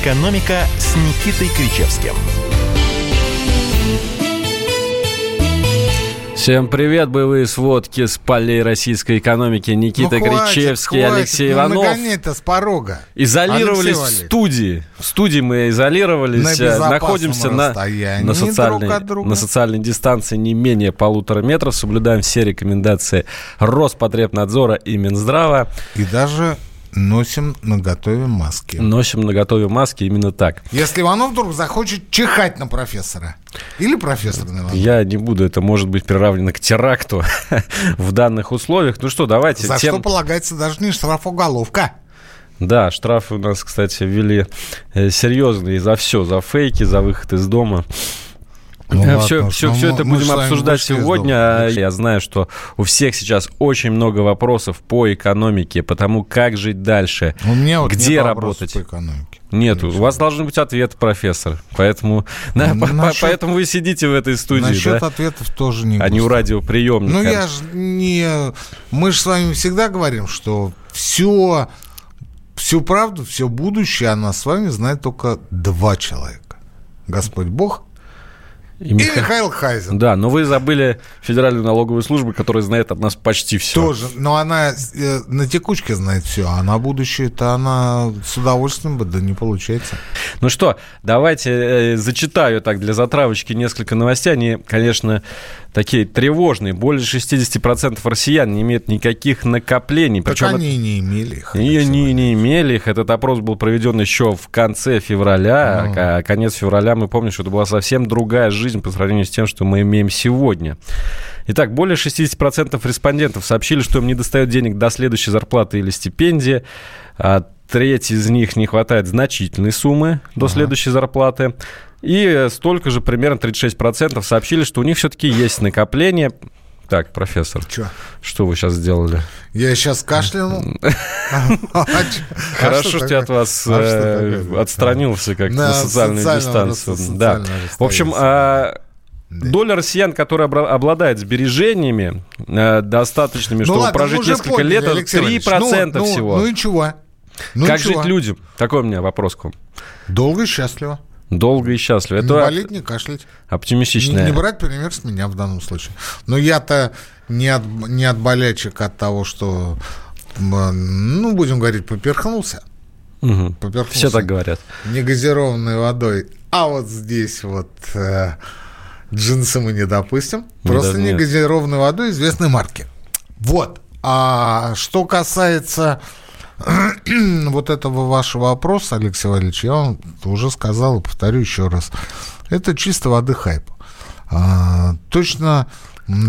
«Экономика» с Никитой Кричевским. Всем привет, боевые сводки с полей российской экономики. Никита ну, хватит, Кричевский, хватит, Алексей ну, Иванов. нагоняй-то с порога. Изолировались Алексей в студии. В студии мы изолировались. На э, Находимся на, на, друг социальной, от друга. на социальной дистанции не менее полутора метров. Соблюдаем все рекомендации Роспотребнадзора и Минздрава. И даже носим на готове маски. Носим на готове маски именно так. Если Иванов вдруг захочет чихать на профессора. Или профессор на Иванова. Я не буду, это может быть приравнено к теракту в данных условиях. Ну что, давайте. За тем- что полагается даже не штраф, уголовка. Да, штрафы у нас, кстати, ввели э, серьезные за все, за фейки, за выход из дома. Ну ладно все, все, все мы- это будем обсуждать сегодня. Я знаю, что у всех сейчас очень много вопросов по экономике, по тому, как жить дальше, У меня вот где нет работать. по экономике. Нет, у вас должны быть ответы, профессор. Поэтому, Ну, по- насчет- поэтому вы сидите в этой студии, Насчет да? ответов тоже не а не у густо. радиоприемника. Ну, я же не... Мы же с вами всегда говорим, что все, всю правду, все будущее о нас с вами знает только два человека. Господь Бог И и Миха- Михаил Хайзен. Да, но вы забыли Федеральную налоговую службу, которая знает от нас почти все. Тоже. Но она э, на текучке знает все, а на будущее-то она с удовольствием бы, да не получается. Ну что, давайте э, зачитаю так для затравочки несколько новостей. Они, конечно, такие тревожные. Более 60% россиян не имеют никаких накоплений. Так Причем они и не имели их. и Алексей не, имели их. Этот опрос был проведен еще в конце февраля. Ну. А конец февраля, мы помним, что это была совсем другая жизнь по сравнению с тем, что мы имеем сегодня. Итак, более 60% респондентов сообщили, что им не достает денег до следующей зарплаты или стипендии. А треть из них не хватает значительной суммы до следующей зарплаты. И столько же, примерно 36% сообщили, что у них все-таки есть накопление. Так, профессор, Чё? что вы сейчас сделали? Я сейчас кашлянул. А? А Хорошо, что что я от вас А что э, отстранился как На социальную дистанцию. Да. В общем, а, доля россиян, которая обладает сбережениями э, достаточными, чтобы Ну ладно, мы прожить несколько поняли, лет, это Алексей 3% Иванович. Ну, ну, всего. Ну и чего? Ну и как чего? жить людям? Такой у меня вопрос к вам. Долго и счастливо. Долго и счастливо. Не Это болеть, не кашлять. Не, оптимистичная. не брать пример с меня в данном случае. Но я-то не от, не от болячек от того, что, ну, будем говорить, поперхнулся. Мгм. Поперхнулся. Все так говорят. Негазированной водой. А вот здесь вот э, джинсы мы не допустим. Не Просто да- негазированной водой известной марки. Вот. А что касается вот этого вашего вопроса, Алексей Валерьевич, я вам уже сказал и повторю еще раз. Это чисто воды хайп. А, точно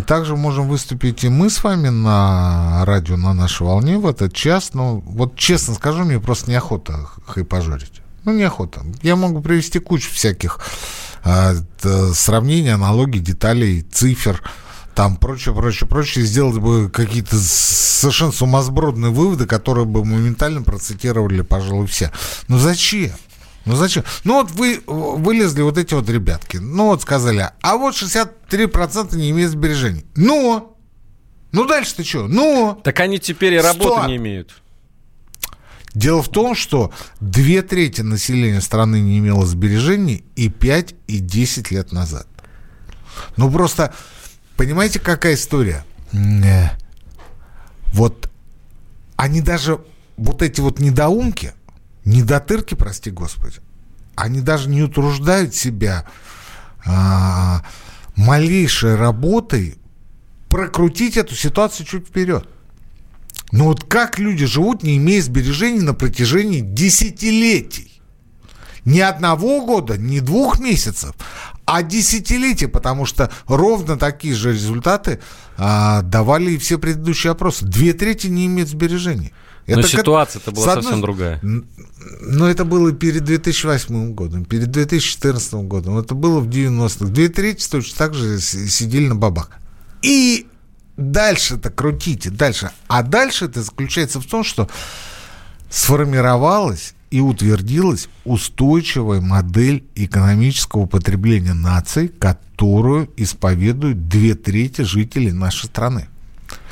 также можем выступить и мы с вами на радио, на нашей волне в этот час. Но вот честно скажу, мне просто неохота хайпажорить. Ну, неохота. Я могу привести кучу всяких а, сравнений, аналогий, деталей, цифр, там прочее, прочее, прочее, сделать бы какие-то совершенно сумасбродные выводы, которые бы моментально процитировали, пожалуй, все. Но зачем? Ну зачем? Ну вот вы вылезли вот эти вот ребятки, ну вот сказали, а вот 63% не имеют сбережений. Ну, ну дальше-то что? Ну, Так они теперь и работы Стоп! не имеют. Дело в том, что две трети населения страны не имело сбережений и 5, и 10 лет назад. Ну, просто, понимаете, какая история? Э, Вот они даже, вот эти вот недоумки, недотырки, прости господи, они даже не утруждают себя а, малейшей работой прокрутить эту ситуацию чуть вперед. Ну вот как люди живут, не имея сбережений на протяжении десятилетий? Не одного года, не двух месяцев, а десятилетия, потому что ровно такие же результаты а, давали и все предыдущие опросы. Две трети не имеют сбережений. Но Это как- ситуация-то была одной- совсем другая. Но это было перед 2008 годом, перед 2014 годом, это было в 90-х. Две трети точно так же сидели на бабах. И дальше-то крутите, дальше. А дальше это заключается в том, что сформировалась и утвердилась устойчивая модель экономического потребления наций, которую исповедуют две трети жителей нашей страны.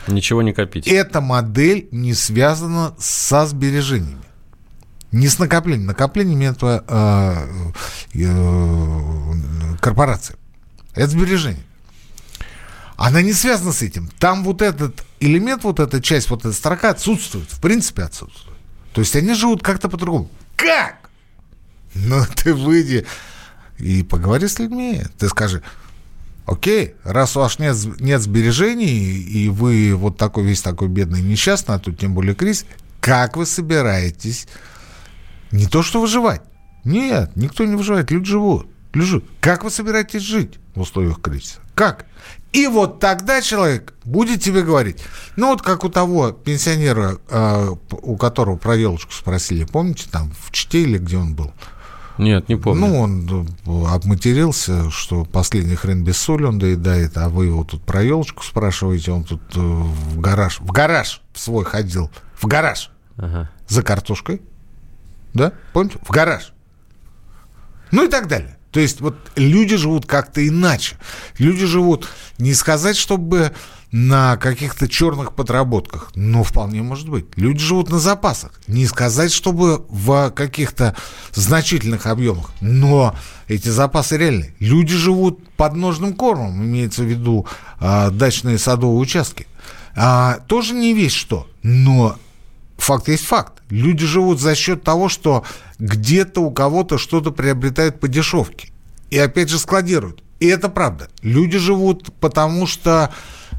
Ничего не копить. Эта модель не связана со сбережениями. Не с накоплением. Накопление имеет э, э, корпорация. Это сбережение. Она не связана с этим. Там вот этот элемент, вот эта часть, вот эта строка отсутствует. В принципе, отсутствует. То есть они живут как-то по-другому. Как? Ну, ты выйди и поговори с людьми. Ты скажи, окей, раз у вас нет, нет сбережений, и вы вот такой весь такой бедный несчастный, а тут тем более кризис, как вы собираетесь не то что выживать? Нет, никто не выживает, люди живут. Люди живут. Как вы собираетесь жить в условиях кризиса? Как? И вот тогда человек будет тебе говорить, ну вот как у того пенсионера, э, у которого про елочку спросили, помните, там в Чите или где он был? Нет, не помню. Ну, он э, обматерился, что последний хрен без соли он доедает, а вы его тут про елочку спрашиваете, он тут э, в гараж, в гараж свой ходил, в гараж ага. за картошкой, да, помните, в гараж. Ну и так далее. То есть вот люди живут как-то иначе. Люди живут не сказать, чтобы на каких-то черных подработках, но вполне может быть. Люди живут на запасах. Не сказать, чтобы в каких-то значительных объемах, но эти запасы реальные. Люди живут под ножным кормом, имеется в виду э, дачные садовые участки. А, тоже не весь что, но факт есть факт. Люди живут за счет того, что где-то у кого-то что-то приобретают по дешевке. И опять же складируют. И это правда. Люди живут потому, что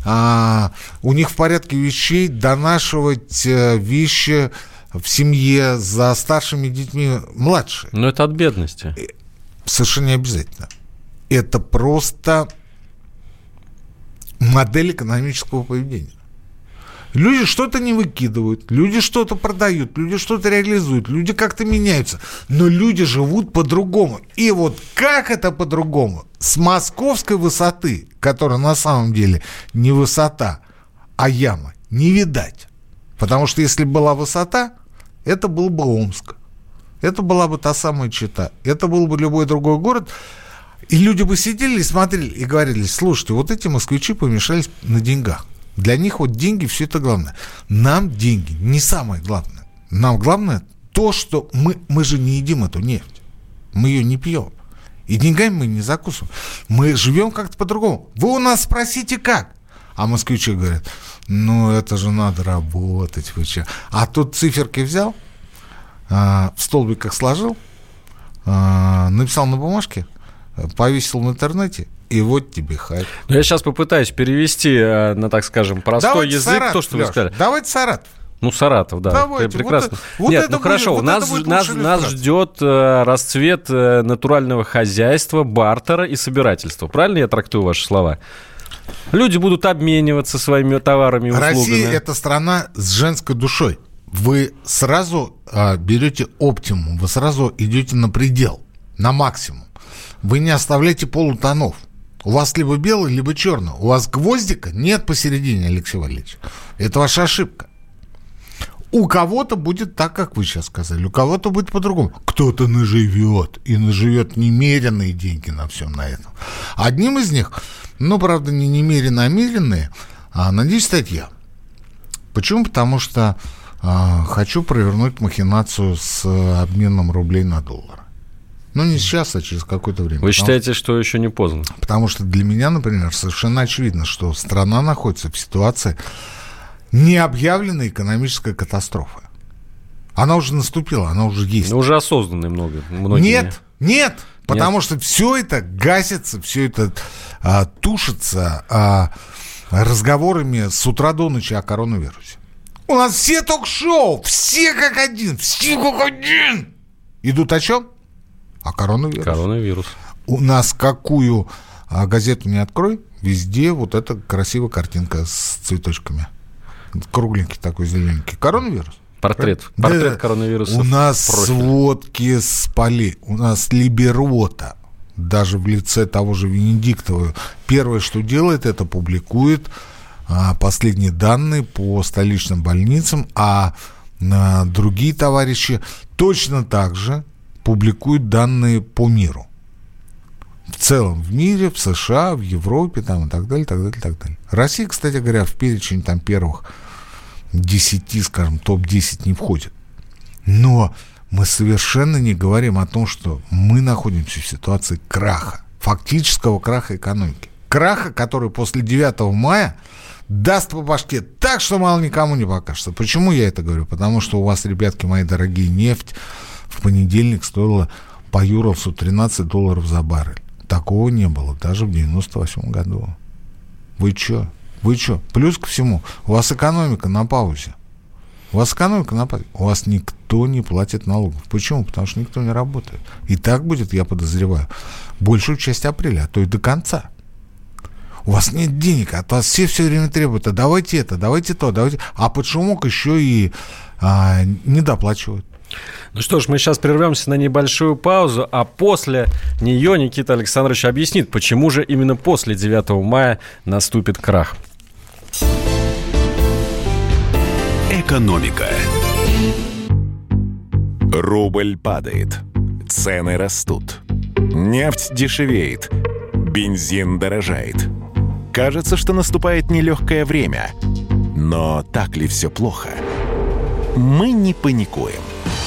а, у них в порядке вещей донашивать а, вещи в семье за старшими детьми младше. Но это от бедности. Совершенно не обязательно. Это просто модель экономического поведения. Люди что-то не выкидывают, люди что-то продают, люди что-то реализуют, люди как-то меняются. Но люди живут по-другому. И вот как это по-другому? С московской высоты, которая на самом деле не высота, а яма, не видать. Потому что если была высота, это был бы Омск. Это была бы та самая Чита. Это был бы любой другой город. И люди бы сидели и смотрели и говорили, слушайте, вот эти москвичи помешались на деньгах. Для них вот деньги все это главное. Нам деньги не самое главное. Нам главное то, что мы, мы же не едим эту нефть. Мы ее не пьем. И деньгами мы не закусываем. Мы живем как-то по-другому. Вы у нас спросите, как? А москвичи говорят, ну это же надо работать. Вы че? А тут циферки взял, а, в столбиках сложил, а, написал на бумажке, повесил в интернете и вот тебе хайп. Ну, я сейчас попытаюсь перевести э, на, так скажем, простой Давайте язык Саратов, то, что Леш, вы сказали. Давайте Саратов. Ну, Саратов, да. Давайте, прекрасно. Вот, вот Нет, это ну будет, хорошо, вот нас, будет нас, нас ждет э, расцвет э, натурального хозяйства, бартера и собирательства. Правильно я трактую ваши слова? Люди будут обмениваться своими товарами и услугами. Россия – это страна с женской душой. Вы сразу э, берете оптимум, вы сразу идете на предел, на максимум. Вы не оставляете полутонов. У вас либо белый, либо черный. У вас гвоздика нет посередине, Алексей Валерьевич. Это ваша ошибка. У кого-то будет так, как вы сейчас сказали, у кого-то будет по-другому. Кто-то наживет, и наживет немеренные деньги на всем на этом. Одним из них, ну, правда, не немерено, а меренные, а, надеюсь, стать я. Почему? Потому что а, хочу провернуть махинацию с обменом рублей на доллар. Ну, не сейчас, а через какое-то время. Вы считаете, что... что еще не поздно? Потому что для меня, например, совершенно очевидно, что страна находится в ситуации необъявленной экономической катастрофы. Она уже наступила, она уже есть. Но уже осознанные много. Многие. Нет, нет, потому нет? что все это гасится, все это а, тушится а, разговорами с утра до ночи о коронавирусе. У нас все ток-шоу, все как один, все как один. Идут о чем? А коронавирус? Коронавирус. У нас какую а, газету не открой, везде вот эта красивая картинка с цветочками. Кругленький такой, зелененький. Коронавирус. Портрет. Портрет да, коронавируса. У нас профиль. сводки с полей. У нас либерота. Даже в лице того же Венедиктова. Первое, что делает, это публикует а, последние данные по столичным больницам, а, а другие товарищи точно так же публикуют данные по миру. В целом в мире, в США, в Европе там, и так далее, так далее, так далее. Россия, кстати говоря, в перечень там, первых 10, скажем, топ-10 не входит. Но мы совершенно не говорим о том, что мы находимся в ситуации краха, фактического краха экономики. Краха, который после 9 мая даст по башке так, что мало никому не покажется. Почему я это говорю? Потому что у вас, ребятки мои дорогие, нефть в понедельник стоила по Юралсу 13 долларов за баррель. Такого не было даже в 98 году. Вы чё? Вы чё? Плюс ко всему, у вас экономика на паузе. У вас экономика на паузе. У вас никто не платит налогов. Почему? Потому что никто не работает. И так будет, я подозреваю, большую часть апреля, а то и до конца. У вас нет денег, от вас все все время требуют, а давайте это, давайте то, давайте. А под шумок еще и а, недоплачивают. Ну что ж, мы сейчас прервемся на небольшую паузу, а после нее Никита Александрович объяснит, почему же именно после 9 мая наступит крах. Экономика. Рубль падает. Цены растут. Нефть дешевеет. Бензин дорожает. Кажется, что наступает нелегкое время. Но так ли все плохо? Мы не паникуем.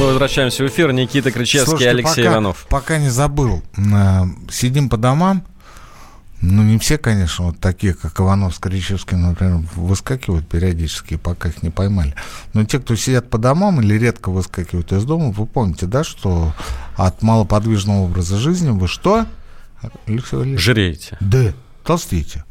мы возвращаемся в эфир. Никита Кричевский Слушайте, Алексей пока, Иванов. Пока не забыл. Э, сидим по домам. Ну, не все, конечно, вот такие, как Иванов с Кричевским, например, выскакивают периодически, пока их не поймали. Но те, кто сидят по домам или редко выскакивают из дома, вы помните, да, что от малоподвижного образа жизни вы что? Жиреете. Да, толстеете.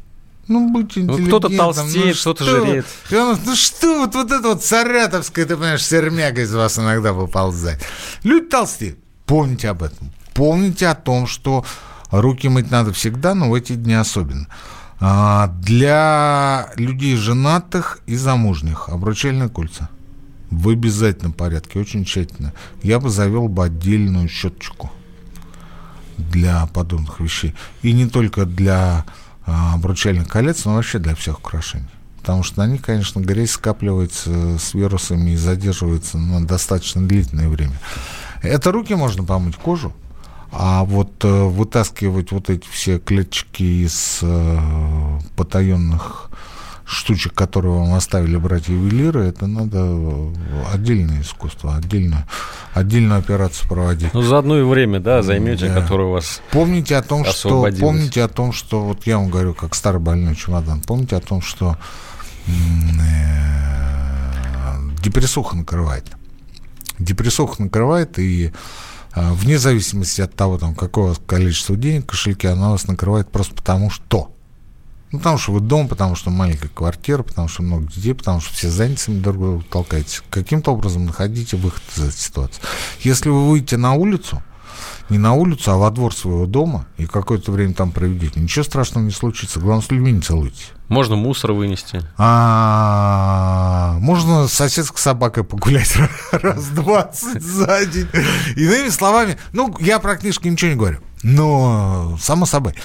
Ну, будьте ну, кто-то толстеет, ну, кто-то жиреет. Ну что, вот, вот это вот саратовская, ты понимаешь, сермяга из вас иногда выползает. Люди толстеют. Помните об этом. Помните о том, что руки мыть надо всегда, но в эти дни особенно. А, для людей женатых и замужних обручальные кольца. В обязательном порядке, очень тщательно. Я бы завел бы отдельную щеточку для подобных вещей. И не только для обручальных колец, но вообще для всех украшений. Потому что на них, конечно, грязь скапливается с вирусами и задерживается на достаточно длительное время. Это руки можно помыть, кожу. А вот э, вытаскивать вот эти все клеточки из э, потаенных штучек, которые вам оставили братья ювелиры, это надо отдельное искусство, отдельную, отдельную операцию проводить. Ну, за одно время, да, займете, да. которое у вас Помните о том, что, помните о том, что, вот я вам говорю, как старый больной чемодан, помните о том, что э, депрессуха накрывает. Депрессуха накрывает, и э, вне зависимости от того, там, какое у вас количество денег в кошельке, она вас накрывает просто потому, что ну, потому что вы дом, потому что маленькая квартира, потому что много детей, потому что все занятыми друг друга толкаете. Каким-то образом находите выход из этой ситуации. Если вы выйдете на улицу, не на улицу, а во двор своего дома и какое-то время там проведете, ничего страшного не случится. Главное, с людьми не целуйтесь. Можно мусор вынести. А, можно соседской собакой погулять раз двадцать за день. Иными словами, ну, я про книжки ничего не говорю, но само собой.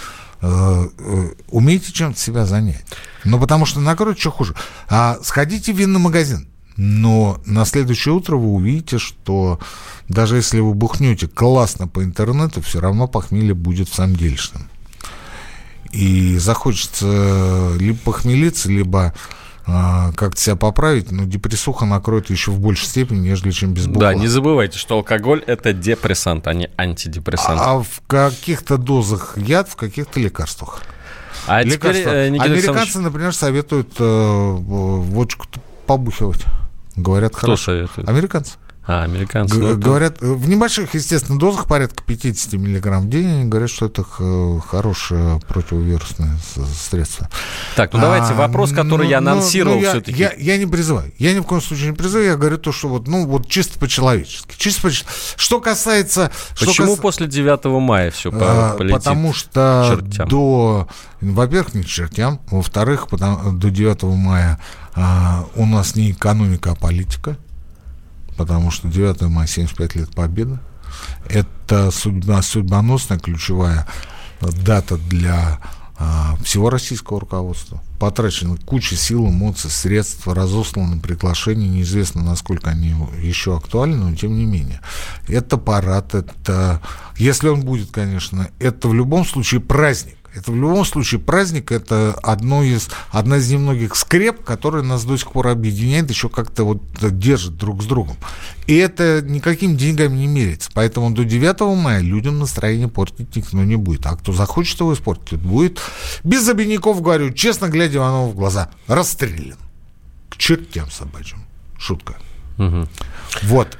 Э, э, умейте чем-то себя занять. Ну, потому что накроет что хуже. А сходите в винный магазин. Но на следующее утро вы увидите, что даже если вы бухнете классно по интернету, все равно похмелье будет в самом. И захочется либо похмелиться, либо как-то себя поправить, но депрессуха накроет еще в большей степени, нежели чем без бухла. Да, не забывайте, что алкоголь – это депрессант, а не антидепрессант. А в каких-то дозах яд, в каких-то лекарствах. А Лекарства. теперь, э, Никита Американцы, Александрович... например, советуют э, водочку побухивать. Говорят, Кто хорошо. советует? Американцы. А, американцы. Г- говорят, в небольших, естественно, дозах, порядка 50 миллиграмм в день, они говорят, что это хорошее противовирусное средство. Так, ну давайте а, вопрос, который ну, я анонсировал ну, ну, все-таки. Я, я не призываю. Я ни в коем случае не призываю. Я говорю то, что вот, ну, вот чисто по-человечески. Чисто по Что касается... Почему что кас... после 9 мая все а, полетит Потому что чертям. до... Во-первых, не чертям. Во-вторых, потому, до 9 мая а, у нас не экономика, а политика потому что 9 мая 75 лет победы. это судьба, судьбоносная ключевая дата для а, всего российского руководства. Потрачено куча сил, эмоций, средств, разосланы приглашения, неизвестно, насколько они еще актуальны, но тем не менее. Это парад, это, если он будет, конечно, это в любом случае праздник. Это в любом случае праздник, это одно из, одна из немногих скреп, которые нас до сих пор объединяет, еще как-то вот держит друг с другом. И это никакими деньгами не меряется. Поэтому до 9 мая людям настроение портить никто не будет. А кто захочет его испортить, будет без обиняков, говорю, честно глядя Иванову в глаза, расстрелян. К чертям собачьим. Шутка. Угу. Вот.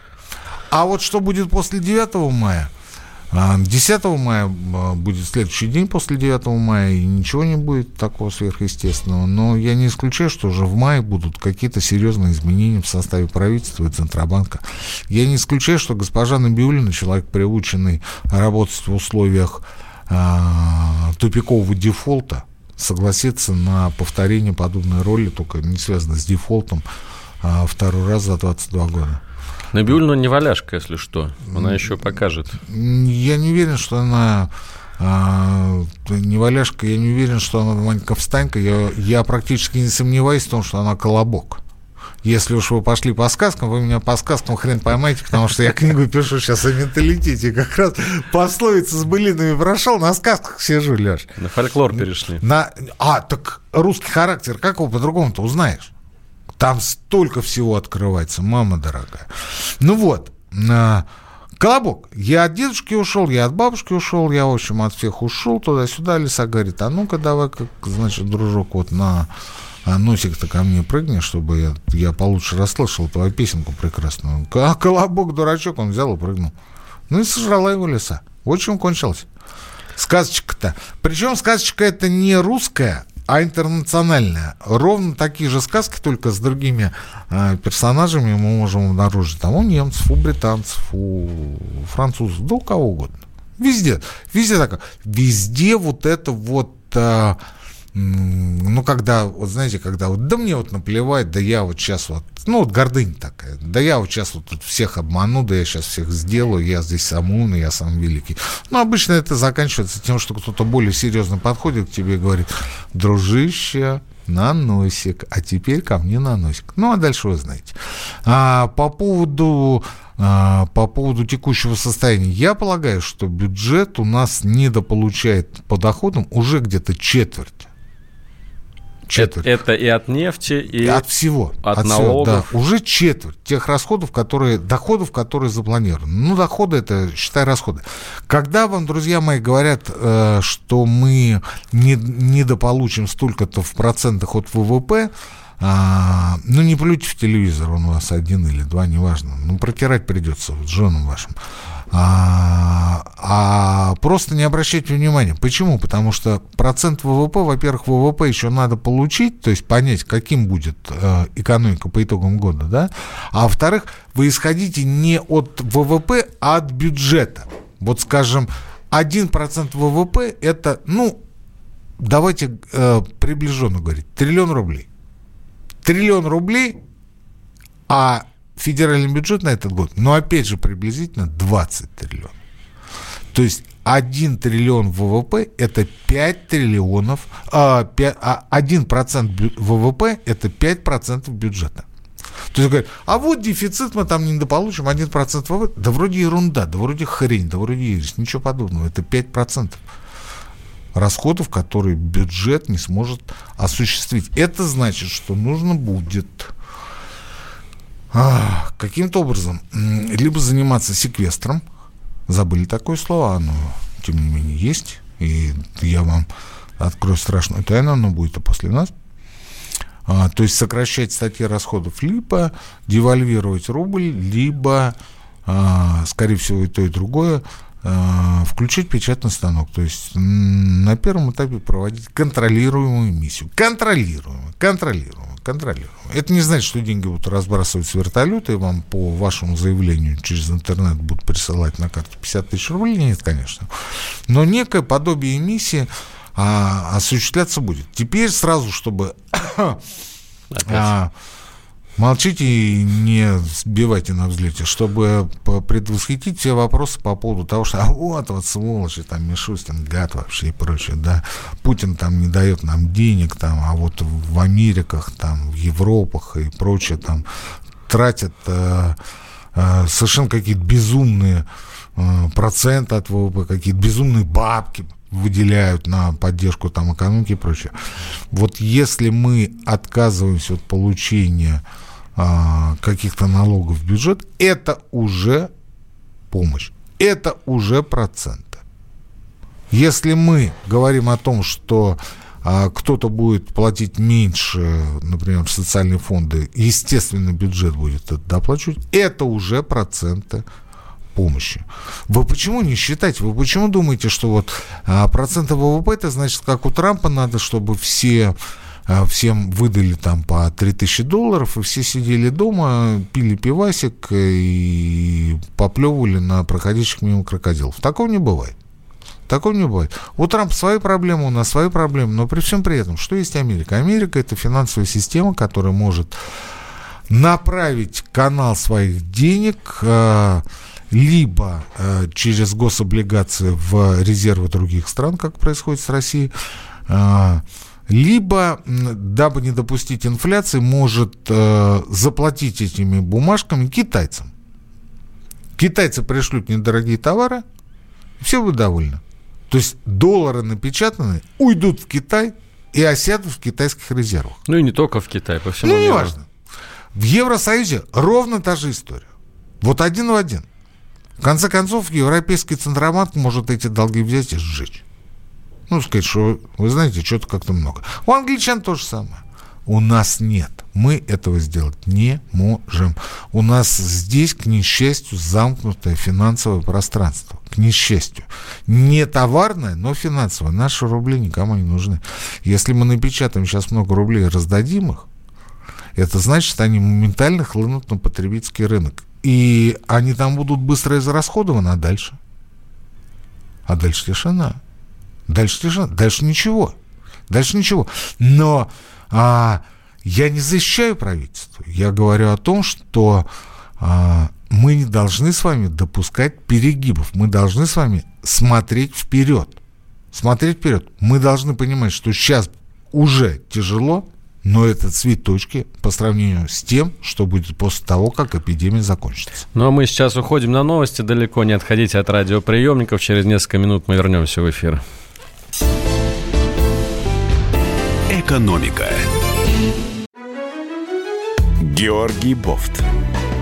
А вот что будет после 9 мая – 10 а, мая а, будет следующий день после 9 мая, и ничего не будет такого сверхъестественного. Но я не исключаю, что уже в мае будут какие-то серьезные изменения в составе правительства и Центробанка. Я не исключаю, что госпожа Набиулина, человек, приученный работать в условиях а, тупикового дефолта, согласится на повторение подобной роли, только не связанной с дефолтом, а, второй раз за 22 года. Набиулина не валяшка, если что. Она еще покажет. Я не уверен, что она а, не валяшка, я не уверен, что она маленькая встанька. Я, я практически не сомневаюсь в том, что она колобок. Если уж вы пошли по сказкам, вы меня по сказкам хрен поймаете, потому что я книгу пишу сейчас о менталитете. Как раз пословица с былинами прошел, на сказках сижу, Леш. На фольклор перешли. На... А, так русский характер, как его по-другому-то узнаешь? Там столько всего открывается, мама дорогая. Ну вот, Колобок, я от дедушки ушел, я от бабушки ушел, я, в общем, от всех ушел туда-сюда. Лиса говорит, а ну-ка давай, как, значит, дружок, вот на носик-то ко мне прыгни, чтобы я, я получше расслышал твою песенку прекрасную. А Колобок, дурачок, он взял и прыгнул. Ну и сожрала его лиса. Вот чем кончилось. Сказочка-то. Причем сказочка это не русская, а интернациональная. Ровно такие же сказки, только с другими э, персонажами мы можем обнаружить. Там у немцев, у британцев, у французов, да у кого угодно. Везде, везде так. Везде вот это вот... Э, ну, когда, вот знаете, когда вот, да мне вот наплевать, да я вот сейчас вот, ну, вот гордынь такая, да я вот сейчас вот тут всех обману, да я сейчас всех сделаю, я здесь сам умный, я сам великий. Ну, обычно это заканчивается тем, что кто-то более серьезно подходит к тебе и говорит, дружище, на носик, а теперь ко мне на носик. Ну, а дальше вы знаете. А, по поводу а, по поводу текущего состояния. Я полагаю, что бюджет у нас недополучает по доходам уже где-то четверть. Четверть. Это, это и от нефти, и от всего. От, от налогов. Всего, да. Уже четверть тех расходов, которые, доходов, которые запланированы. Ну, доходы это, считай, расходы. Когда вам, друзья мои, говорят, э, что мы не, недополучим столько-то в процентах от ВВП, а, ну, не плюйте в телевизор, он у вас один или два, неважно. Ну, протирать придется вот, женам вашим а, а просто не обращать внимания. Почему? Потому что процент ВВП, во-первых, ВВП еще надо получить, то есть понять, каким будет э, экономика по итогам года, да, а во-вторых, вы исходите не от ВВП, а от бюджета. Вот, скажем, 1% ВВП это, ну, давайте э, приближенно говорить, триллион рублей. Триллион рублей, а федеральный бюджет на этот год, но опять же приблизительно 20 триллионов. То есть 1 триллион ВВП – это 5 триллионов, а, 5, а 1% ВВП – это 5% бюджета. То есть говорят, а вот дефицит мы там не дополучим, 1% ВВП. Да вроде ерунда, да вроде хрень, да вроде ересь, ничего подобного. Это 5% расходов, которые бюджет не сможет осуществить. Это значит, что нужно будет а, каким-то образом либо заниматься секвестром, забыли такое слово, оно, тем не менее, есть, и я вам открою страшную тайну, оно будет и после нас, а, то есть сокращать статьи расходов, либо девальвировать рубль, либо, а, скорее всего, и то, и другое, включить печатный станок. То есть на первом этапе проводить контролируемую миссию. Контролируемую, контролируемую контролируем. Это не значит, что деньги будут разбрасывать с вертолета, и вам по вашему заявлению через интернет будут присылать на карту 50 тысяч рублей. Нет, конечно. Но некое подобие эмиссии а, осуществляться будет. Теперь сразу, чтобы... а, Молчите и не сбивайте на взлете, чтобы предвосхитить все вопросы по поводу того, что а вот, вот сволочи, там Мишустин, гад вообще и прочее, да. Путин там не дает нам денег, там, а вот в Америках, там, в Европах и прочее, там, тратят э, э, совершенно какие-то безумные э, проценты от ВВП, какие-то безумные бабки выделяют на поддержку там экономики и прочее. Вот если мы отказываемся от получения а, каких-то налогов в бюджет, это уже помощь, это уже проценты. Если мы говорим о том, что а, кто-то будет платить меньше, например, в социальные фонды, естественно, бюджет будет это доплачивать, это уже проценты помощи. Вы почему не считаете? Вы почему думаете, что вот а, проценты ВВП, это значит, как у Трампа надо, чтобы все всем выдали там по 3000 долларов, и все сидели дома, пили пивасик и поплевывали на проходящих мимо крокодилов. Такого не бывает. Такого не бывает. У Трампа свои проблемы, у нас свои проблемы, но при всем при этом, что есть Америка? Америка – это финансовая система, которая может направить канал своих денег э, либо э, через гособлигации в резервы других стран, как происходит с Россией, э, либо, дабы не допустить инфляции, может э, заплатить этими бумажками китайцам. Китайцы пришлют недорогие товары, все будут довольны. То есть доллары напечатанные уйдут в Китай и осядут в китайских резервах. Ну и не только в Китай, по всему ну, миру. Ну, неважно. В Евросоюзе ровно та же история. Вот один в один. В конце концов, Европейский Центробанк может эти долги взять и сжечь ну, сказать, что, вы знаете, что-то как-то много. У англичан то же самое. У нас нет. Мы этого сделать не можем. У нас здесь, к несчастью, замкнутое финансовое пространство. К несчастью. Не товарное, но финансовое. Наши рубли никому не нужны. Если мы напечатаем сейчас много рублей и раздадим их, это значит, они моментально хлынут на потребительский рынок. И они там будут быстро израсходованы, а дальше? А дальше тишина. Дальше тишина, дальше ничего. Дальше ничего. Но а, я не защищаю правительство. Я говорю о том, что а, мы не должны с вами допускать перегибов. Мы должны с вами смотреть вперед. Смотреть вперед. Мы должны понимать, что сейчас уже тяжело, но это цветочки по сравнению с тем, что будет после того, как эпидемия закончится. Ну а мы сейчас уходим на новости. Далеко не отходите от радиоприемников. Через несколько минут мы вернемся в эфир. Экономика. Георгий Бофт.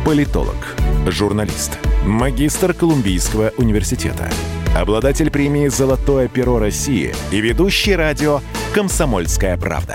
Политолог, журналист, магистр Колумбийского университета, обладатель премии «Золотое перо России» и ведущий радио «Комсомольская правда».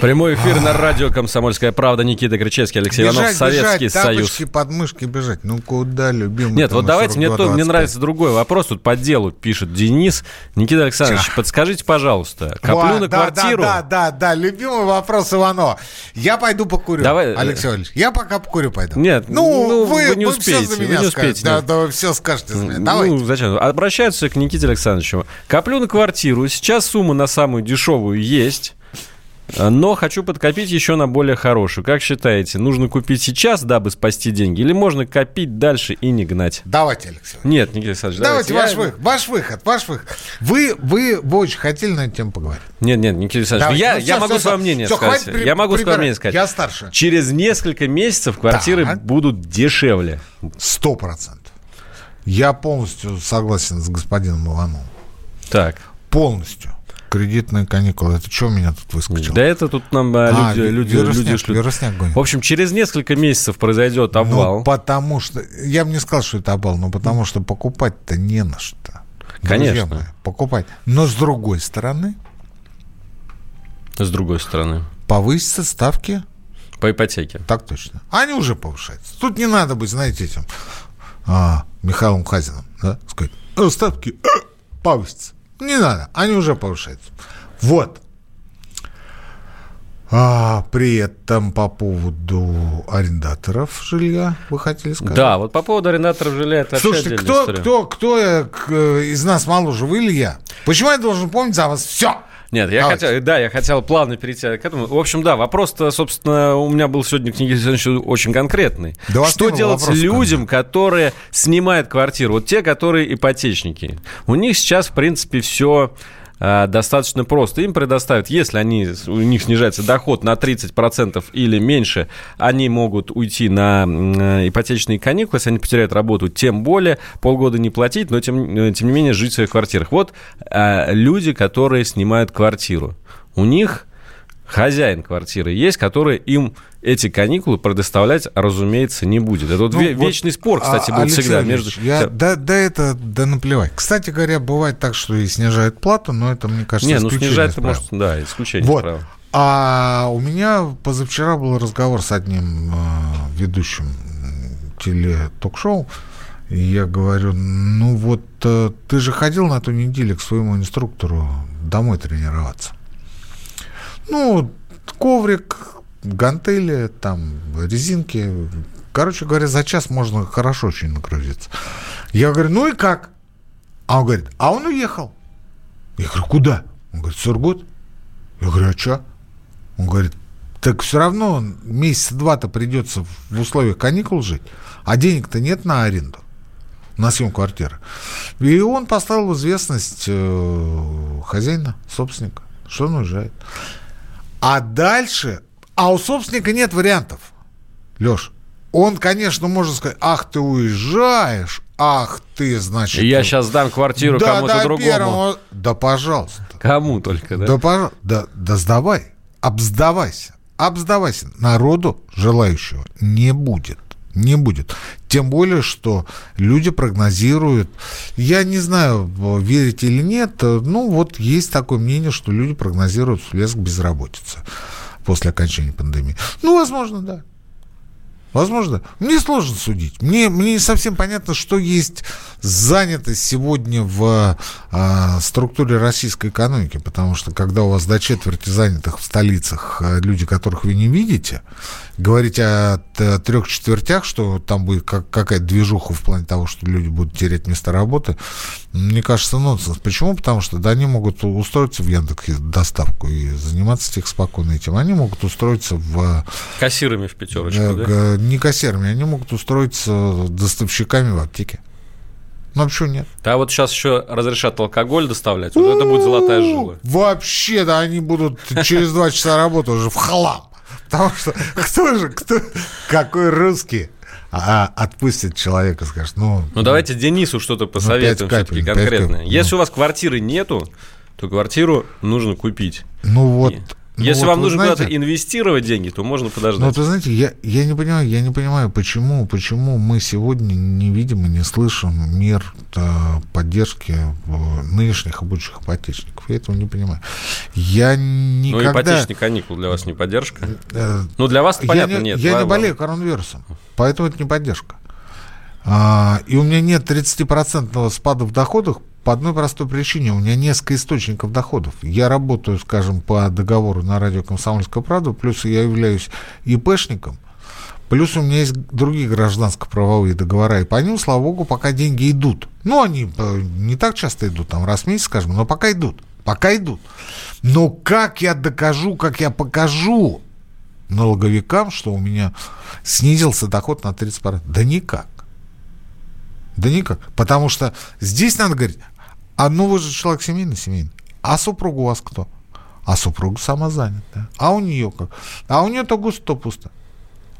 Прямой эфир на радио «Комсомольская правда». Никита Кричевский, Алексей бежать, Иванов, Советский бежать, Союз. Тапочки, подмышки бежать. Ну куда, любимый? Нет, вот давайте, мне, то, мне нравится другой вопрос. Тут по делу пишет Денис. Никита Александрович, Ча. подскажите, пожалуйста, коплю Во, на да, квартиру... Да, да, да, да, любимый вопрос Ивано. Я пойду покурю, Давай... Э, Алексей Валерьевич. Я пока покурю пойду. Нет, ну, ну вы, вы не успеете. Вы, все за меня вы не успеете. Да, да, вы все скажете за меня. Давайте. Ну, зачем? Обращаются к Никите Александровичу. Коплю на квартиру. Сейчас сумма на самую дешевую есть. Но хочу подкопить еще на более хорошую. Как считаете, нужно купить сейчас, дабы спасти деньги, или можно копить дальше и не гнать? Давайте, Алексей. Нет, Никита Александрович, давайте. Давайте, ваш, я... выход, ваш выход, ваш выход. Вы, вы, вы очень хотели на эту тему поговорить. Нет, нет, Никита Александрович, я, ну, все, я могу все, свое мнение все, сказать. Хватит, я могу свое мнение сказать. Я старше. Через несколько месяцев квартиры да. будут дешевле. Сто процентов. Я полностью согласен с господином Ивановым. Так. Полностью. Кредитные каникулы. Это что у меня тут выскочило? Да это тут нам а, люди, люди, вирусняк, люди шлют. Вирусняк гонит. В общем, через несколько месяцев произойдет ну, обвал. Ну, потому что... Я бы не сказал, что это обвал, но потому что покупать-то не на что. Конечно. Мои, покупать. Но с другой стороны... С другой стороны. Повысятся ставки... По ипотеке. Так точно. Они уже повышаются. Тут не надо быть, знаете, этим а, Михаилом Хазиным, да, сказать, «Э, ставки э, повысятся. Не надо, они уже повышаются. Вот. А при этом по поводу арендаторов жилья вы хотели сказать? Да, вот по поводу арендаторов жилья это Слушайте, кто, история. кто, кто я, к- из нас моложе, вы или я? Почему я должен помнить за вас все? Нет, я Давайте. хотел, да, я хотел плавно перейти к этому. В общем, да, вопрос-то, собственно, у меня был сегодня к Никите очень конкретный. Да что делать вопроса, людям, которые снимают квартиру? Вот те, которые ипотечники. У них сейчас, в принципе, все достаточно просто. Им предоставят, если они, у них снижается доход на 30% или меньше, они могут уйти на э, ипотечные каникулы, если они потеряют работу, тем более полгода не платить, но тем, э, тем не менее жить в своих квартирах. Вот э, люди, которые снимают квартиру, у них хозяин квартиры есть, который им эти каникулы предоставлять, разумеется, не будет. Это вот Ну, ве- вот, вечный спор, кстати, а, был Алексей всегда между... Я, да, да это, да наплевать. Кстати говоря, бывает так, что и снижают плату, но это, мне кажется, Не, ну снижать это может, да, исключение Вот. А у меня позавчера был разговор с одним э, ведущим теле-ток-шоу, и я говорю, ну вот э, ты же ходил на ту неделю к своему инструктору домой тренироваться. Ну, коврик, гантели, там, резинки. Короче говоря, за час можно хорошо очень нагрузиться. Я говорю, ну и как? А он говорит, а он уехал. Я говорю, куда? Он говорит, Сургут. Я говорю, а что? Он говорит, так все равно месяца два-то придется в условиях каникул жить, а денег-то нет на аренду, на съем квартиры. И он поставил в известность э, хозяина, собственника, что он уезжает. А дальше, а у собственника нет вариантов, Леш. Он, конечно, может сказать, ах, ты уезжаешь, ах, ты, значит... Я сейчас дам квартиру да, кому-то да, другому. первому- Да, пожалуйста. Кому только, да? Да, пожа- да, да сдавай, обсдавайся, обсдавайся. Народу желающего не будет. Не будет. Тем более, что люди прогнозируют, я не знаю, верите или нет, ну вот есть такое мнение, что люди прогнозируют всплеск безработицы после окончания пандемии. Ну, возможно, да. Возможно. Мне сложно судить. Мне, мне не совсем понятно, что есть занятость сегодня в а, структуре российской экономики, потому что когда у вас до четверти занятых в столицах а, люди, которых вы не видите, говорить о трех четвертях, что там будет как, какая-то движуха в плане того, что люди будут терять место работы, мне кажется, нонсенс. Почему? Потому что да, они могут устроиться в Яндекс доставку и заниматься тех спокойно этим. Они могут устроиться в Кассирами в пятерочку, Э, да? Не кассирами, они могут устроиться доставщиками в аптеке. Ну, а почему нет? А вот сейчас еще разрешат алкоголь доставлять. Вот это будет золотая жила. Вообще, да, они будут через два часа работы уже в хлам. Потому что кто же, кто, какой русский а, отпустит человека, скажет, ну... Ну, давайте Денису что-то посоветуем пять все-таки конкретное. капель, Если ну. у вас квартиры нету, то квартиру нужно купить. Ну вот... И- ну Если вот вам нужно знаете, куда-то инвестировать деньги, то можно Ну, подождать. вот вы знаете, я, я не понимаю, я не понимаю, почему, почему мы сегодня не видим и не слышим мер э, поддержки э, нынешних обучих ипотечников. Я этого не понимаю. Я Ну, никогда... ипотечный каникул для вас не поддержка. э, Ну, для вас я понятно, не, нет. Я не Ладно. болею коронавирусом, поэтому это не поддержка. А, и у меня нет 30% спада в доходах по одной простой причине. У меня несколько источников доходов. Я работаю, скажем, по договору на радио «Комсомольская правда», плюс я являюсь ИПшником, плюс у меня есть другие гражданско-правовые договора, и по ним, слава богу, пока деньги идут. Ну, они э, не так часто идут, там раз в месяц, скажем, но пока идут. Пока идут. Но как я докажу, как я покажу налоговикам, что у меня снизился доход на 30%? Да никак. Да никак. Потому что здесь надо говорить, а ну вы же человек семейный, семейный. А супруга у вас кто? А супруга самозанятая. А у нее как? А у нее то густо, то пусто.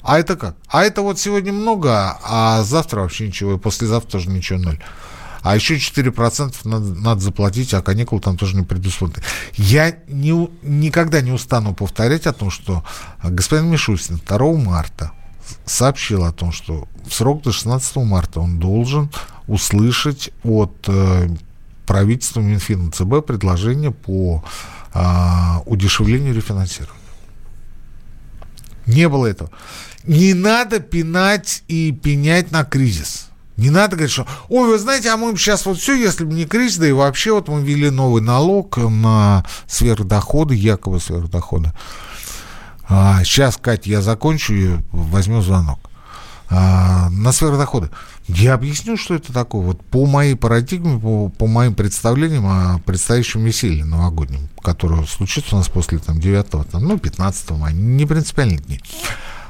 А это как? А это вот сегодня много, а завтра вообще ничего, и послезавтра тоже ничего ноль. А еще 4% надо, надо заплатить, а каникулы там тоже не предусмотрены. Я не, никогда не устану повторять о том, что господин Мишустин 2 марта сообщил о том, что в срок до 16 марта он должен услышать от э, правительства Минфина ЦБ предложение по а, удешевлению рефинансирования. Не было этого. Не надо пинать и пенять на кризис. Не надо говорить, что, ой, вы знаете, а мы сейчас вот все, если бы не кризис, да и вообще вот мы ввели новый налог на сверхдоходы, якобы сверхдоходы. А, сейчас, Катя, я закончу и возьму звонок. А, на сверхдоходы. Я объясню, что это такое. Вот по моей парадигме, по, по моим представлениям о предстоящем веселье новогоднем, которое случится у нас после там, 9 там, ну, 15 мая, не принципиальные дни.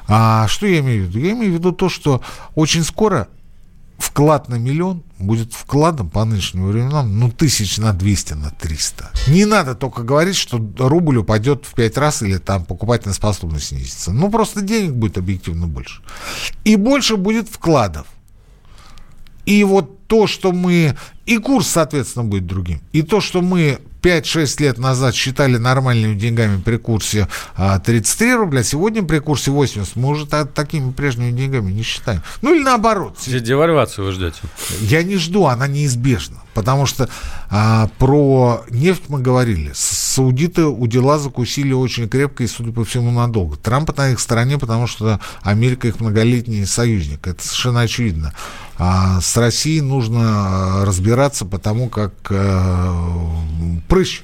А что я имею в виду? Я имею в виду то, что очень скоро вклад на миллион будет вкладом по нынешним временам, ну, тысяч на 200, на 300. Не надо только говорить, что рубль упадет в 5 раз или там покупательная способность снизится. Ну, просто денег будет объективно больше. И больше будет вкладов. И вот то, что мы... И курс, соответственно, будет другим. И то, что мы 5-6 лет назад считали нормальными деньгами при курсе 33 а, рубля, сегодня при курсе 80 мы уже такими прежними деньгами не считаем. Ну или наоборот. Девальвацию вы ждете? Я не жду, она неизбежна. Потому что а, про нефть мы говорили. Саудиты у дела закусили очень крепко и, судя по всему, надолго. Трамп на их стороне, потому что Америка их многолетний союзник. Это совершенно очевидно. А с Россией нужно а, разбираться, потому как э, прыщ.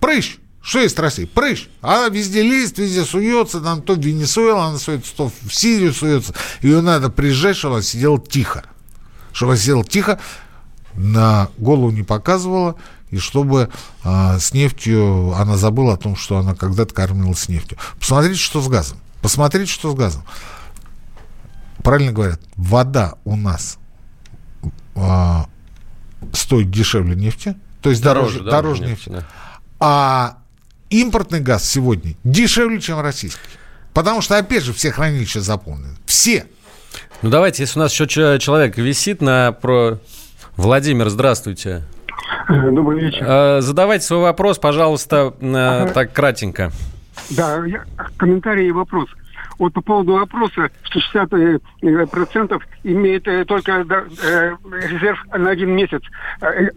Прыщ. Что есть Россия? Прыщ. Она везде лезет, везде суется, там то в Венесуэлу она суется, то в Сирию суется. Ее надо приезжать, чтобы она сидела тихо. Чтобы она сидела тихо, на голову не показывала, и чтобы а, с нефтью она забыла о том, что она когда-то кормилась нефтью. Посмотрите, что с газом. Посмотрите, что с газом. Правильно говорят, вода у нас а, стоит дешевле нефти, то есть дороже, дороже, дороже нефти. нефти да. А импортный газ сегодня дешевле, чем российский. Потому что, опять же, все хранилища заполнены. Все. Ну, давайте, если у нас еще человек висит на... Про... Владимир, здравствуйте. Добрый вечер. А, задавайте свой вопрос, пожалуйста, ага. так кратенько. Да, я, комментарий и вопрос. Вот по поводу вопроса, что 60% э, имеет э, только э, резерв на один месяц.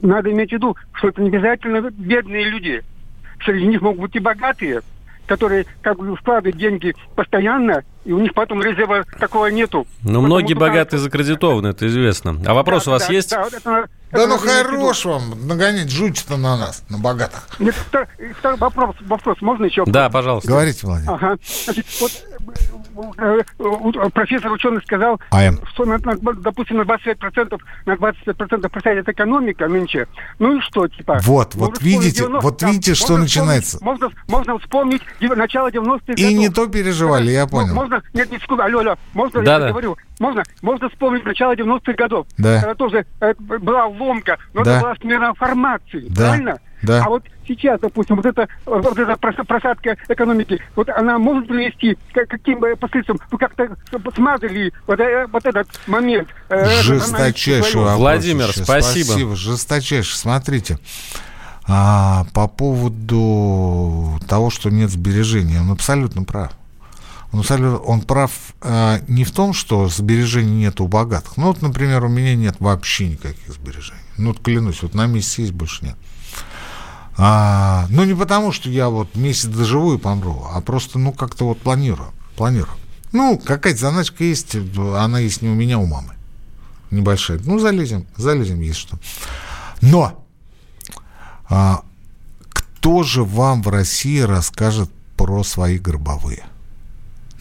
Надо иметь в виду, что это не обязательно бедные люди. Среди них могут быть и богатые, которые как бы вкладывают деньги постоянно, и у них потом резерва такого нету. Но многие богатые закредитованы, это известно. А вопрос да, у вас да, есть? Да, это, да ну хорош вам нагонять жуть-то на нас, на богатых. Нет, второй, второй вопрос, вопрос, можно еще? Да, пожалуйста. Говорите, Владимир. Ага. Значит, вот Э, профессор ученый сказал, АМ. что, на, на, допустим, на 25%, на 25% просядет экономика нынче. Ну и что, типа? Вот, вот видите, 90, вот видите, что начинается. Можно, можно вспомнить начало 90-х И не то переживали, я понял. Можно, нет, не секунду, алло, алло, можно, да, я да. говорю, можно, можно вспомнить начало 90-х годов. Да. Когда тоже э, была ломка, но да. это была смена формации, да. правильно? Да. А вот сейчас, допустим, вот эта, вот эта просадка экономики, вот она может привести к каким последствиям? Вы как-то смазали вот, э, вот этот момент. Э, Жесточайший вопрос. Владимир, спасибо. Спасибо, жесточайший. Смотрите. А, по поводу того, что нет сбережений, он абсолютно прав. Он, он прав а, не в том, что сбережений нет у богатых. Ну, вот, например, у меня нет вообще никаких сбережений. Ну, вот клянусь, вот на месяц есть, больше нет. А, ну, не потому, что я вот месяц доживу и помру, а просто, ну, как-то вот планирую. Планирую. Ну, какая-то заначка есть, она есть не у меня, а у мамы. Небольшая. Ну, залезем, залезем, есть что. Но а, кто же вам в России расскажет про свои гробовые?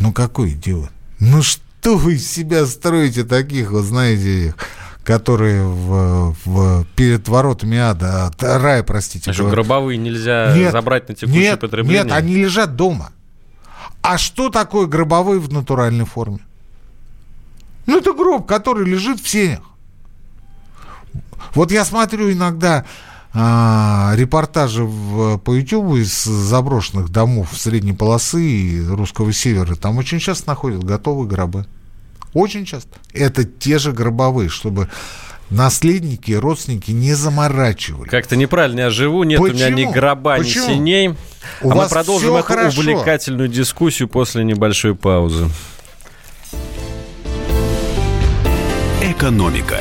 Ну, какой идиот? Ну, что вы из себя строите таких, вы знаете, которые в, в, перед воротами ада, рая, простите. А что, гробовые нельзя нет, забрать на текущее нет, потребление? Нет, они лежат дома. А что такое гробовые в натуральной форме? Ну, это гроб, который лежит в сенях. Вот я смотрю иногда а, репортажи в, по YouTube из заброшенных домов средней полосы и русского севера. Там очень часто находят готовые гробы. Очень часто. Это те же гробовые, чтобы наследники и родственники не заморачивали. Как-то неправильно я живу, нет Почему? у меня ни гроба, Почему? ни синей. У а мы продолжим эту хорошо. увлекательную дискуссию после небольшой паузы. Экономика.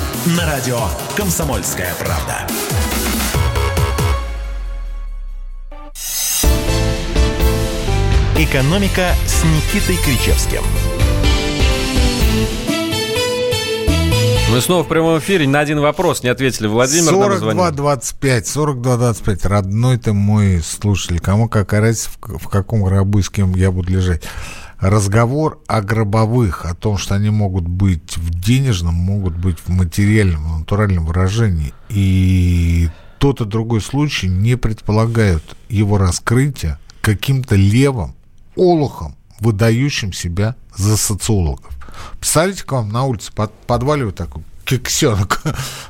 На радио «Комсомольская правда». «Экономика» с Никитой Кричевским. Мы снова в прямом эфире. На один вопрос не ответили. Владимир нам звонил. 42-25, 42-25. Родной ты мой слушатель. Кому как разница, в, в каком гробу с кем я буду лежать. Разговор о гробовых, о том, что они могут быть в денежном, могут быть в материальном, в натуральном выражении. И тот и другой случай не предполагают его раскрытия каким-то левым олухом, выдающим себя за социологов. Представляете, к вам на улице под, подваливает такой кексенок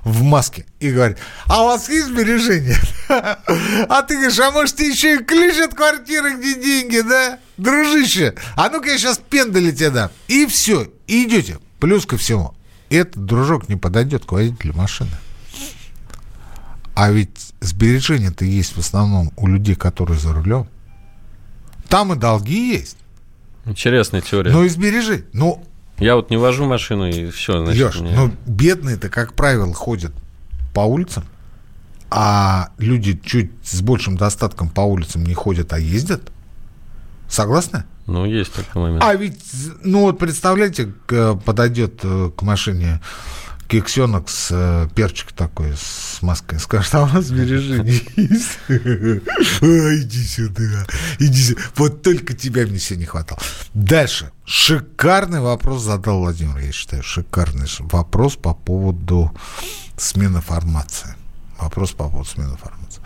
в маске и говорит, а у вас есть сбережения? А ты говоришь, а может еще и ключ от квартиры, где деньги, да? Дружище, а ну-ка я сейчас пендали тебе дам. И все, и идете. Плюс ко всему, этот дружок не подойдет к водителю машины. А ведь сбережения-то есть в основном у людей, которые за рулем. Там и долги есть. Интересная теория. Ну и сбережи. Ну, Я вот не вожу машину, и все. Значит, Леш, мне- ну бедные-то, как правило, ходят по улицам, а люди чуть с большим достатком по улицам не ходят, а ездят. Согласны? ну, есть такой момент. А ведь, ну вот представляете, к- подойдет э, к машине кексенок с э, перчик такой, с маской, скажет, а у нас? А, Иди сюда, иди сюда. Вот только тебя мне все не хватало. Дальше. Шикарный вопрос задал Владимир, я считаю. Шикарный вопрос по поводу смены формации. Вопрос по поводу смены формации.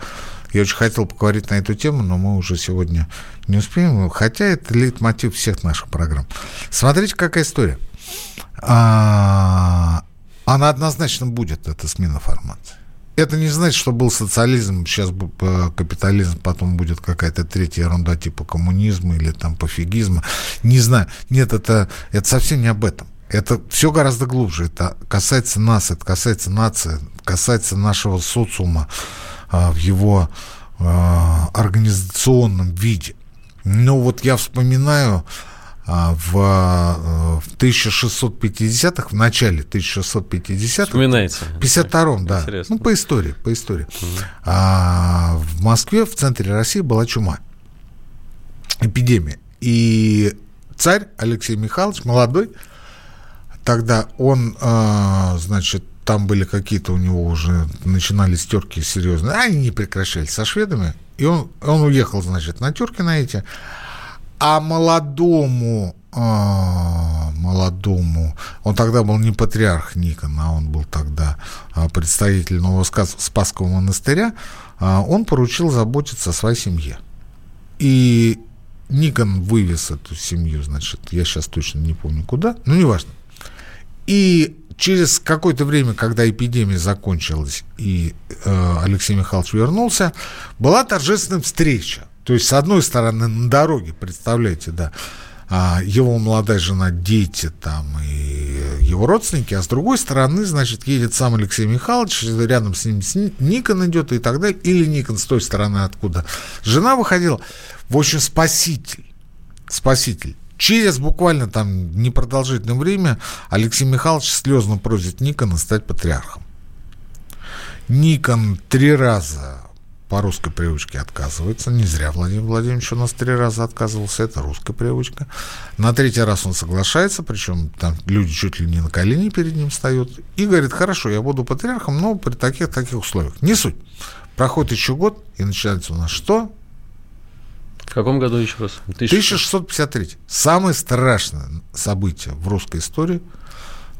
Я очень хотел поговорить на эту тему, но мы уже сегодня не успеем. Хотя это лейтмотив всех наших программ. Смотрите, какая история. А, она однозначно будет, эта смена формации. Это не значит, что был социализм, сейчас э, капитализм, потом будет какая-то третья ерунда типа коммунизма или там пофигизма. Не знаю. Нет, это, это совсем не об этом. Это все гораздо глубже. Это касается нас, это касается нации, касается нашего социума а, в его а, организационном виде. Ну вот я вспоминаю в, а, в 1650-х, в начале 1650-х, Вспоминается. в 52-м, да. Интересно. Ну, по истории, по истории. А, в Москве, в центре России была чума. Эпидемия. И царь Алексей Михайлович, молодой, тогда он, а, значит, там были какие-то у него уже, начинались терки серьезные. А Они не прекращались со шведами. И он, он уехал, значит, на терки на эти. А молодому, а, молодому, он тогда был не патриарх Никон, а он был тогда а, представитель Нового Спасского монастыря, а, он поручил заботиться о своей семье. И Никон вывез эту семью, значит, я сейчас точно не помню куда, но неважно. И через какое-то время, когда эпидемия закончилась и э, Алексей Михайлович вернулся, была торжественная встреча. То есть, с одной стороны, на дороге, представляете, да, а, его молодая жена, дети там и его родственники, а с другой стороны, значит, едет сам Алексей Михайлович, рядом с ним Никон идет и так далее, или Никон с той стороны, откуда жена выходила. В общем, спаситель спаситель. Через буквально там непродолжительное время Алексей Михайлович слезно просит Никона стать патриархом. Никон три раза по русской привычке отказывается. Не зря Владимир Владимирович у нас три раза отказывался. Это русская привычка. На третий раз он соглашается, причем там люди чуть ли не на колени перед ним встают. И говорит, хорошо, я буду патриархом, но при таких-таких условиях. Не суть. Проходит еще год, и начинается у нас что? В каком году еще раз? Тысяч- 1653. Самое страшное событие в русской истории,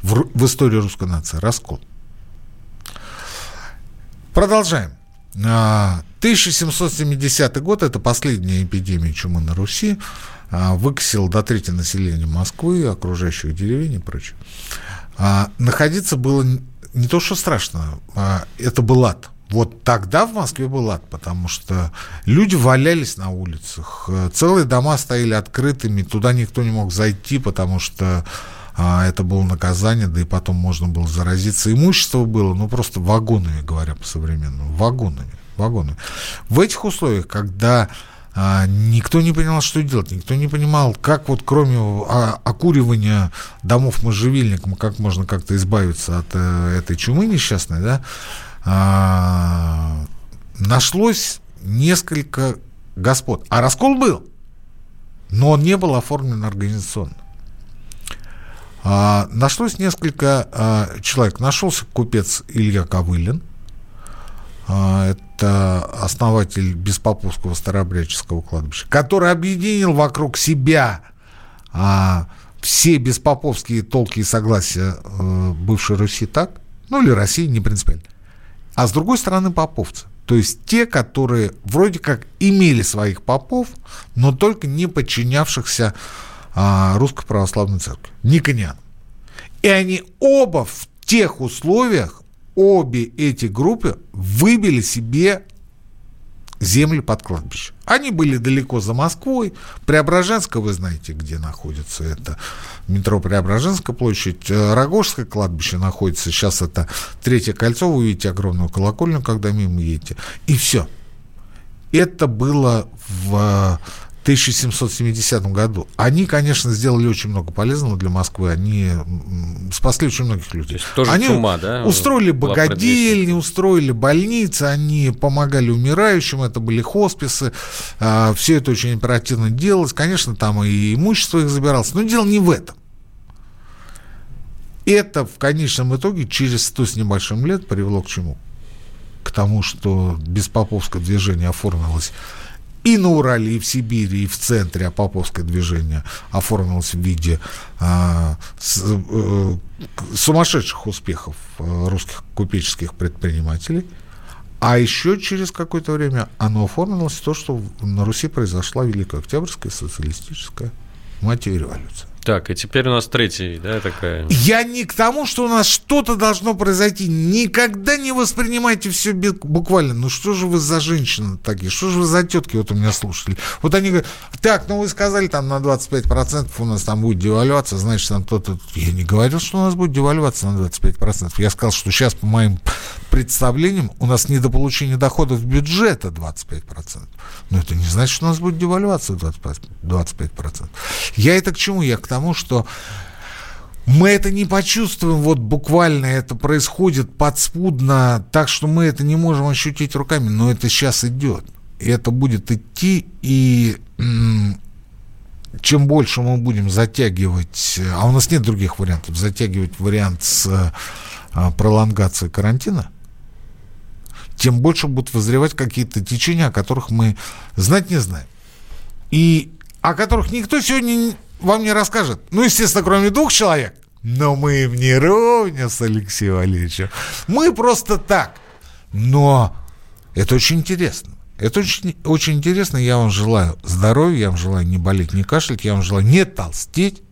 в, в истории русской нации, раскол. Продолжаем. А, 1770 год, это последняя эпидемия чумы на Руси, а, выкосил до трети населения Москвы, окружающих деревень и прочее. А, Находиться было не то, что страшно, а это был ад. Вот тогда в Москве был ад, потому что люди валялись на улицах, целые дома стояли открытыми, туда никто не мог зайти, потому что а, это было наказание, да и потом можно было заразиться. Имущество было, ну, просто вагонами, говоря по-современному, вагонами, вагонами. В этих условиях, когда а, никто не понимал, что делать, никто не понимал, как вот кроме а, окуривания домов можжевельником, как можно как-то избавиться от а, этой чумы несчастной, да, нашлось несколько господ. А раскол был, но он не был оформлен организационно. А, нашлось несколько а, человек. Нашелся купец Илья Ковылин. А, это основатель Беспоповского старообрядческого кладбища, который объединил вокруг себя все беспоповские толки и согласия а, бывшей Руси так, ну или России, не принципиально а с другой стороны поповцы. То есть те, которые вроде как имели своих попов, но только не подчинявшихся Русской Православной Церкви, никонян. И они оба в тех условиях, обе эти группы выбили себе земли под кладбище. Они были далеко за Москвой. Преображенская, вы знаете, где находится это метро Преображенская площадь. Э, Рогожское кладбище находится. Сейчас это Третье кольцо. Вы увидите огромную колокольню, когда мимо едете. И все. Это было в 1770 году. Они, конечно, сделали очень много полезного для Москвы. Они спасли очень многих людей. тоже они чума, да? устроили богадельни, устроили больницы, они помогали умирающим, это были хосписы. А, Все это очень оперативно делалось. Конечно, там и имущество их забиралось. Но дело не в этом. Это в конечном итоге через сто с небольшим лет привело к чему? К тому, что беспоповское движение оформилось и на Урале, и в Сибири, и в центре Апоповское движение оформилось в виде а, с, а, сумасшедших успехов а, русских купеческих предпринимателей. А еще через какое-то время оно оформилось в то, что на Руси произошла Великая Октябрьская социалистическая мать революция. Так, и теперь у нас третий, да, такая... Я не к тому, что у нас что-то должно произойти. Никогда не воспринимайте все буквально. Ну что же вы за женщины такие? Что же вы за тетки вот у меня слушали? Вот они говорят, так, ну вы сказали там на 25% у нас там будет девальвация, значит там кто-то... Я не говорил, что у нас будет девальвация на 25%. Я сказал, что сейчас по моим представлениям у нас недополучение доходов бюджета 25%. Но это не значит, что у нас будет девальвация 25%. 25%. Я это к чему? Я к тому, что мы это не почувствуем, вот буквально это происходит подспудно, так что мы это не можем ощутить руками, но это сейчас идет. И это будет идти, и чем больше мы будем затягивать, а у нас нет других вариантов, затягивать вариант с а, пролонгацией карантина, тем больше будут возревать какие-то течения, о которых мы знать не знаем. И о которых никто сегодня вам не расскажет. Ну, естественно, кроме двух человек. Но мы им не ровня с Алексеем Валерьевичем. Мы просто так. Но это очень интересно. Это очень, очень интересно. Я вам желаю здоровья, я вам желаю не болеть, не кашлять, я вам желаю не толстеть.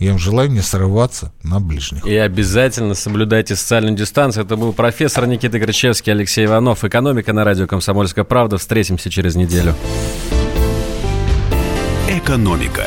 Я вам желаю не срываться на ближних. И обязательно соблюдайте социальную дистанцию. Это был профессор Никита Кричевский, Алексей Иванов. Экономика на радио «Комсомольская правда». Встретимся через неделю. Экономика.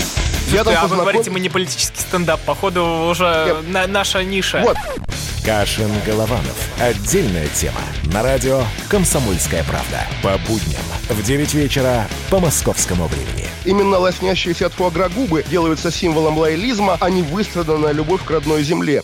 Я там а вы говорите, мы не политический стендап, походу уже на, наша ниша. Вот. Кашин Голованов. Отдельная тема. На радио «Комсомольская правда». По будням в 9 вечера по московскому времени. Именно лоснящиеся от фуагра губы делаются символом лоялизма, а не выстраданная любовь к родной земле.